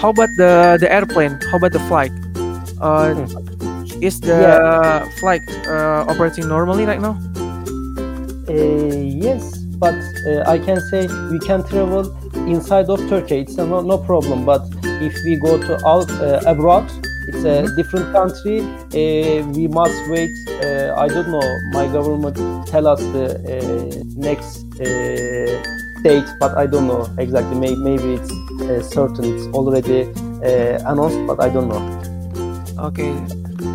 how about the the airplane? How about the flight? Uh, is the Yeah. flight uh, operating normally right now? Uh, yes, but uh, I can say we can travel inside of Turkey. It's no, no problem. But if we go to out uh, abroad, it's a Mhm. different country. Uh, we must wait. Uh, I don't know. My government tell us the uh, next uh, date, but I don't know exactly. May, maybe it's uh, certain. It's already uh, announced, but I don't know. Oke,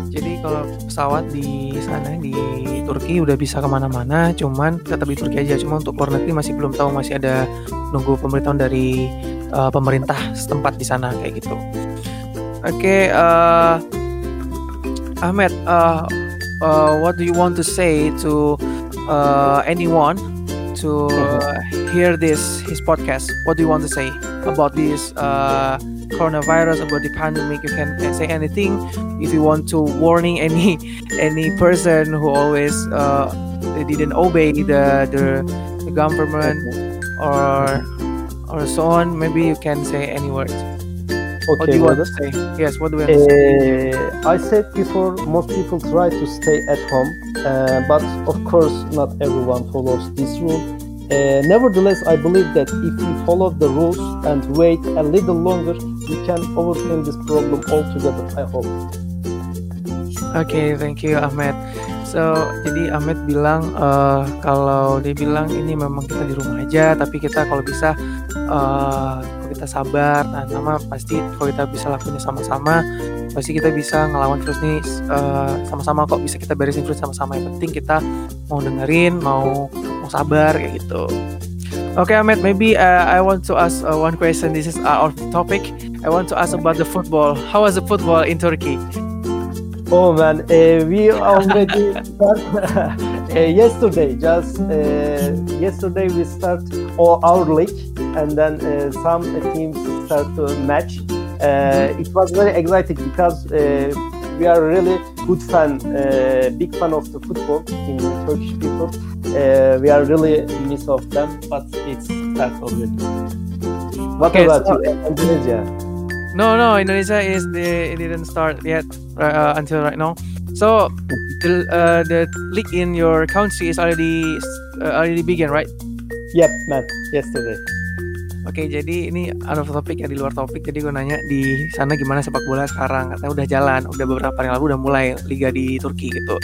jadi kalau pesawat di sana di Turki udah bisa ke mana-mana, cuman tetap di Turki aja. Cuma untuk luar negeri masih belum tahu, masih ada nunggu pemberitahuan dari uh, pemerintah setempat di sana kayak gitu. Oke, uh, Ahmed, uh, uh, what do you want to say to uh, anyone to uh, hear this his podcast? What do you want to say about this uh, coronavirus, about the pandemic? You can, can say anything if you want to warning any any person who always uh, didn't obey the, the the government or or so on. Maybe you can say any words. Okay, what do you want to say? Yes, what do you want to say? Uh, I said before, most people try to stay at home, uh, but of course, not everyone follows this rule. Uh, nevertheless, I believe that if we follow the rules and wait a little longer, we can overcome this problem altogether. I hope. Oke, thank you Ahmed. So, jadi Ahmed bilang eh, kalau dia bilang ini memang kita di rumah aja, tapi kita kalau bisa eh, kalau kita sabar, nah sama pasti kalau kita bisa lakuin sama-sama, pasti kita bisa ngelawan virus ini eh, sama-sama kok bisa kita beresin virus sama-sama. Yang penting kita mau dengerin, mau mau sabar kayak gitu. Oke Ahmed, maybe uh, I want to ask uh, one question. This is uh, our topic. I want to ask about the football. How was the football in Turkey? Oh man, uh, we already start uh, yesterday. Just uh, yesterday we start our league, and then some teams start to match. It was very exciting because we are really good fan, big fan of the football in Turkish people. Uh, we are really miss of them, but it's start already. What Okay, about so- you, Indonesia? No, no, Indonesia is the it didn't start yet uh, until right now. So the uh, the league in your country is already uh, already begin, right? Yep, man. Yesterday. Oke, jadi ini out of topic ya di luar topik. Jadi gue nanya di sana gimana sepak bola sekarang? Katanya udah jalan, udah beberapa hari lalu udah mulai liga di Turki gitu.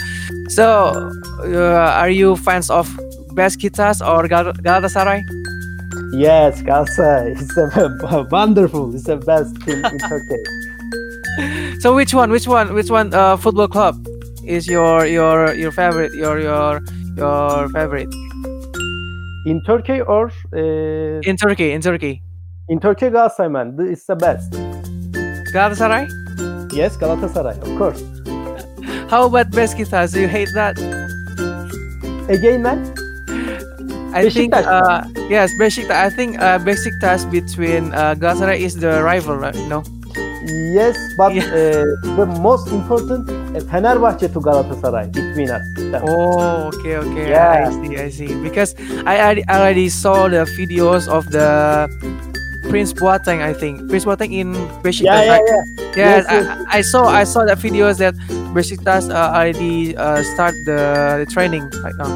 So, uh, are you fans of Besiktas or Gal- Galatasaray? Yes, Galatasaray. It's a wonderful. It's the best team in Turkey. So which one? Which one? Which one? Uh, football club is your your your favorite? Your your your favorite In Turkey or uh, in Turkey? In Turkey, in Turkey, Galatasaray, man. It's the best. Galatasaray. Yes, Galatasaray, of course. How about Besiktas? Do you hate that? Again, man. I think uh, yes, Besiktas. I think uh, Besiktas between uh, Galatasaray is the rival, right? No. Yes, but Yeah. uh, the most important, Fenerbahçe to Galatasaray between us. Oh, okay, okay. Yeah. I see, I see. Because I already, saw the videos of the Prince Boateng. I think Prince Boateng in Besiktas, yeah, yeah, yeah. Yes, Yes, yes. I, I saw I saw that videos that Besiktas uh, already uh, start the, the training right now.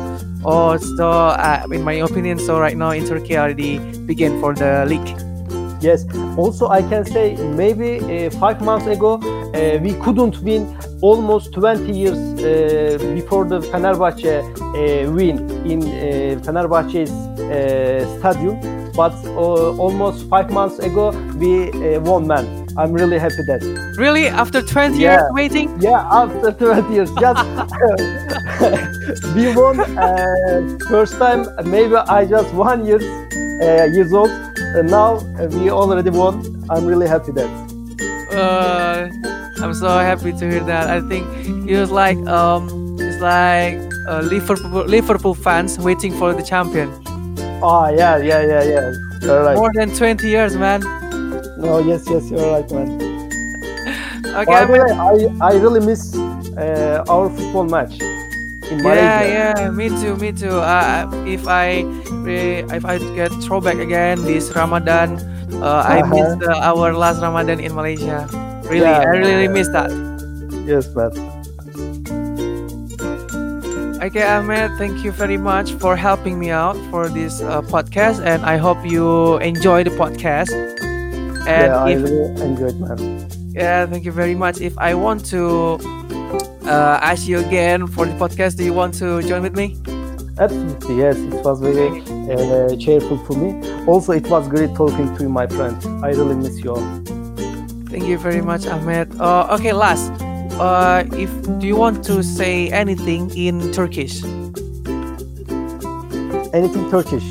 Oh, so uh, in my opinion, so right now in Turkey already begin for the league. Yes. Also, I can say maybe uh, five months ago uh, we couldn't win almost 20 years uh, before the Fenerbahçe uh, win in uh, Fenerbahçe's uh, stadium. But uh, almost five months ago we uh, won, man. I'm really happy that. Really, after 20 Yeah. years waiting? Yeah, after 20 years, just we won uh, first time. Maybe I just one years uh, years old. Uh, now we already won. I'm really happy that. Uh, I'm so happy to hear that. I think it was like um, it's like uh, Liverpool Liverpool fans waiting for the champion. Ah, yeah, yeah, yeah, yeah. You're right. More than 20 years, man. No, yes, yes, you're right, man. Okay, By I the way, I, I really miss uh, our football match in yeah, Malaysia. yeah, me too, me too. Uh, if I re- if I get throwback again this Ramadan Uh, I Uh-huh. missed uh, our last Ramadan in Malaysia. Really, Yeah, I really, yeah. miss that. Yes, man. Okay, Ahmed, thank you very much for helping me out for this uh, podcast, and I hope you enjoy the podcast. And yeah, I if, really enjoyed, man. yeah, thank you very much. If I want to uh, ask you again for the podcast, do you want to join with me? Absolutely, yes. It was very uh, cheerful for me. Also, it was great talking to you, my friend. I really miss you all. Thank you very much, Ahmed. Uh, okay, last. Uh, if do you want to say anything in Turkish? Anything Turkish?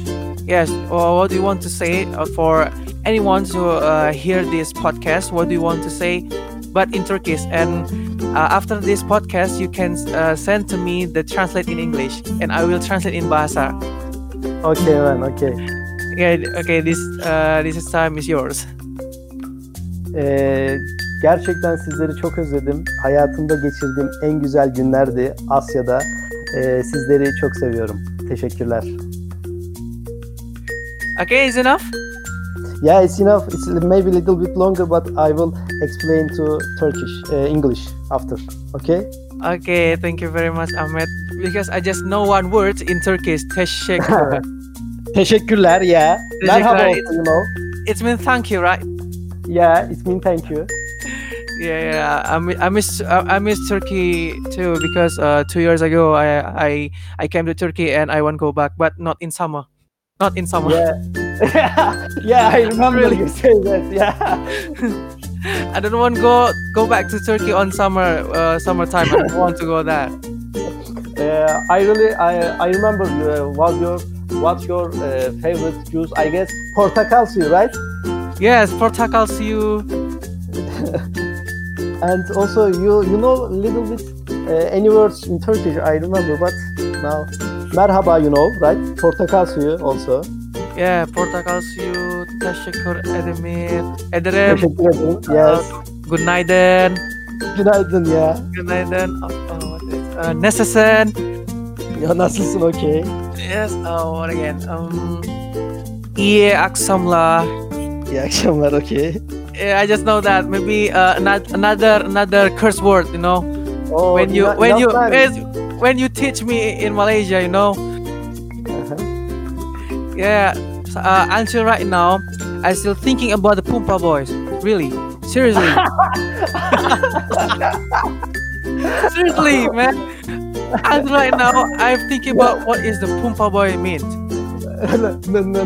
Yes. Or what do you want to say uh, for anyone to uh, hear this podcast? What do you want to say, but in Turkish? And uh, after this podcast, you can uh, send to me the translate in English, and I will translate in Bahasa. Okay, man. Okay. Yeah. Okay. This uh, this time is yours. Ee, gerçekten sizleri çok özledim. Hayatımda geçirdiğim en güzel günlerdi Asya'da. Ee, sizleri çok seviyorum. Teşekkürler. Okay. Is enough? Yeah, it's enough. It's maybe a little bit longer, but I will explain to Turkish, uh, English after. Okay? Okay. Thank you very much, Ahmed. Because I just know one word in Turkish. Teşekkür. Teşekkürler. Yeah. Teşekkürler. Merhaba you know. It's mean thank you, right? Yeah, it means thank you. Yeah, yeah. I, I miss I, miss Turkey too because uh, two years ago I I I came to Turkey and I want to go back, but not in summer. Not in summer. Yeah. yeah, yeah, I remember Really? you saying that. Yeah. I don't want to go go back to Turkey on summer uh, summertime. I don't want to go there. Uh, I really, I, I remember uh, what your, what's your uh, favorite juice? I guess portakal suyu, right? Yes, portakal suyu. And also you, you know a little bit uh, any words in Turkish. I remember, but now merhaba, you know, right? Portakal suyu also. Yeah, portakal suyu. Teşekkür ederim. Ederim. Teşekkür ederim. Yes. Günaydın. Günaydın ya. Günaydın. Oh, oh, what is, uh, nasılsın? Ya nasılsın? Okay. Yes. Oh, what again? Um. İyi akşamlar. İyi akşamlar. Okay. Yeah, I just know that maybe uh, ano- another another curse word, you know. Oh, when you when you when you teach me in Malaysia, you know. Yeah. Uh, until right now, I still thinking about the Pumpa boys. Really, seriously, seriously, man. Until right now, I'm thinking about what is the Pumpa boy mean. no, no, no,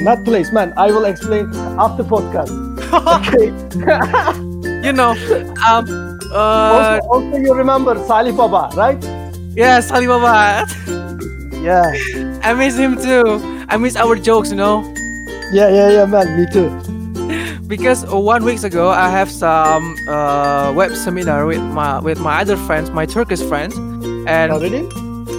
not place, man. I will explain after podcast. Okay. you know, um, uh, also, also, you remember Salih Baba, right? Yeah, yes, Alibaba. Yeah. I miss him too. I miss our jokes, you know. Yeah, yeah, yeah, man. Me too. because one weeks ago I have some uh, web seminar with my with my other friends, my Turkish friends, and Already?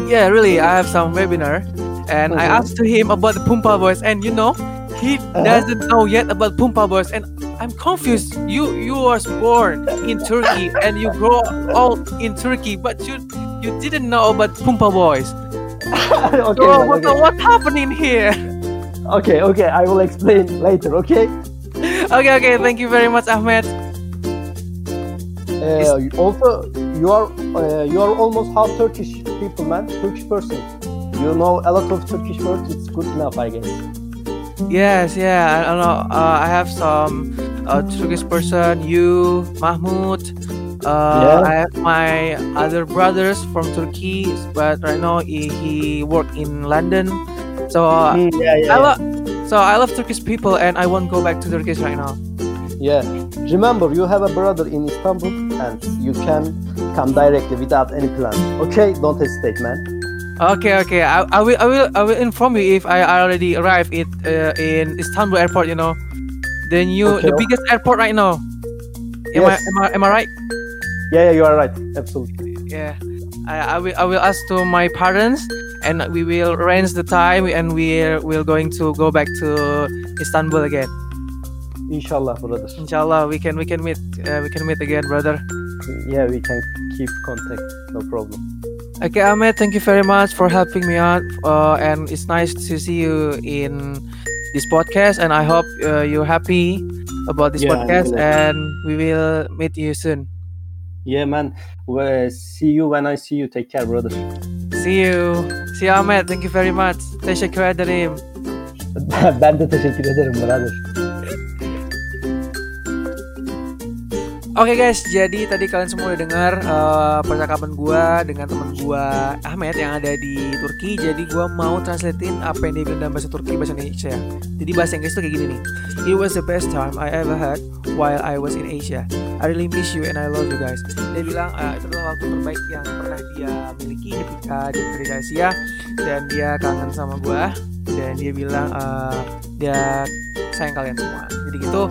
yeah, really I have some webinar, and I Mhm. asked to him about the Pumpa Boys, and you know he Uh-huh. doesn't know yet about Pumpa Boys, and I'm confused. You you was born in Turkey and you grow all in Turkey, but you you didn't know about Pumpa Boys. okay, So what okay. what happening here? okay, okay. I will explain later. Okay. okay, okay. Thank you very much, Ahmed. Uh, also, you are uh, you are almost half Turkish people, man. Turkish person. You know a lot of Turkish words. It's good enough, I guess. Yes, yeah, I, I know. Uh, I have some uh, Turkish person, you, Mahmoud. Uh, Yeah. I have my other brothers from Turkey, but right now he, he work in London. So uh, Mm, yeah, yeah, I love. So I love Turkish people, and I won't go back to Turkish right now. Yeah. Remember, you have a brother in Istanbul, and you can come directly without any plan. Okay, don't hesitate, man. Okay, okay. I, I will, I will, I will inform you if I already arrive it uh, in Istanbul airport. You know, the new, the biggest airport right now. Am I, am I, am I right? Yeah, yeah, you are right. Absolutely. yeah I, I will i will ask to my parents and we will arrange the time and we're we're going to go back to istanbul again Inshallah, brother. inshallah we can we can meet uh, we can meet again brother Yeah, we can keep contact. No problem. okay ahmed thank you very much for helping me out uh, and it's nice to see you in this podcast, and I hope uh, you're happy about this Yeah, podcast, and we will meet you soon. Yeah, man. Well, see you when I see you. Take care, brother. See you. See you Ahmet. Thank you very much. Teşekkür ederim. ben de teşekkür ederim, brother. Oke guys, jadi tadi kalian semua udah dengar eh, percakapan gua dengan teman gua Ahmed yang ada di Turki. Jadi gua mau translatein apa yang dia bilang dalam bahasa Turki bahasa Indonesia. Jadi bahasa Inggris tuh kayak gini nih. It was the best time I ever had while I was in Asia. I really miss you and I love you guys. Dia bilang eh, itu adalah waktu terbaik yang pernah dia miliki ketika dia di Asia dan dia kangen sama gua dan dia bilang eh, dia sayang kalian semua. Jadi gitu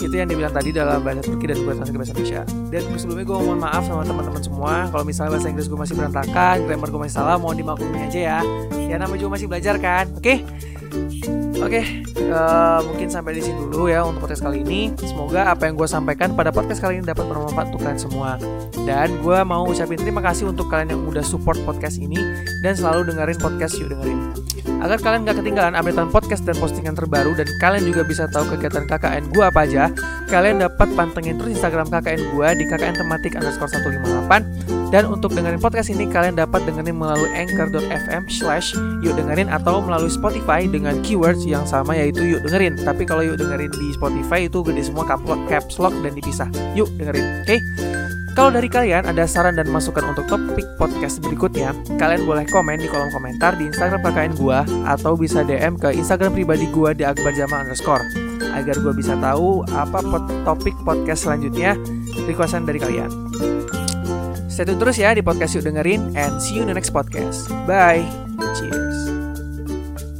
itu yang dibilang tadi dalam bahasa Turki dan ke bahasa Indonesia. Dan sebelumnya gue mohon maaf sama teman-teman semua. Kalau misalnya bahasa Inggris gue masih berantakan grammar gue masih salah mohon dimaklumi aja ya. Ya namanya juga masih belajar kan? Oke Oke, eh, mungkin sampai di sini dulu ya untuk podcast kali ini. Semoga apa yang gue sampaikan pada podcast kali ini dapat bermanfaat untuk kalian semua. Dan gue mau ucapin terima kasih untuk kalian yang udah support podcast ini dan selalu dengerin podcast yuk dengerin. Agar kalian gak ketinggalan updatean podcast dan postingan terbaru dan kalian juga bisa tahu kegiatan KKN gue apa aja, kalian dapat pantengin terus Instagram KKN gue di KKN tematik underscore 158 dan untuk dengerin podcast ini kalian dapat dengerin melalui anchor.fm slash yuk dengerin atau melalui Spotify dengan keywords yang sama yaitu yuk dengerin. Tapi kalau yuk dengerin di Spotify itu gede semua caps lock, dan dipisah. Yuk dengerin, oke? Kalau dari kalian ada saran dan masukan untuk topik podcast berikutnya, kalian boleh komen di kolom komentar di Instagram KKN gua atau bisa DM ke Instagram pribadi gua di Akbar Jamal underscore agar gua bisa tahu apa pot- topik podcast selanjutnya requestan dari kalian. Stay tune terus ya di podcast yuk dengerin and see you in the next podcast. Bye.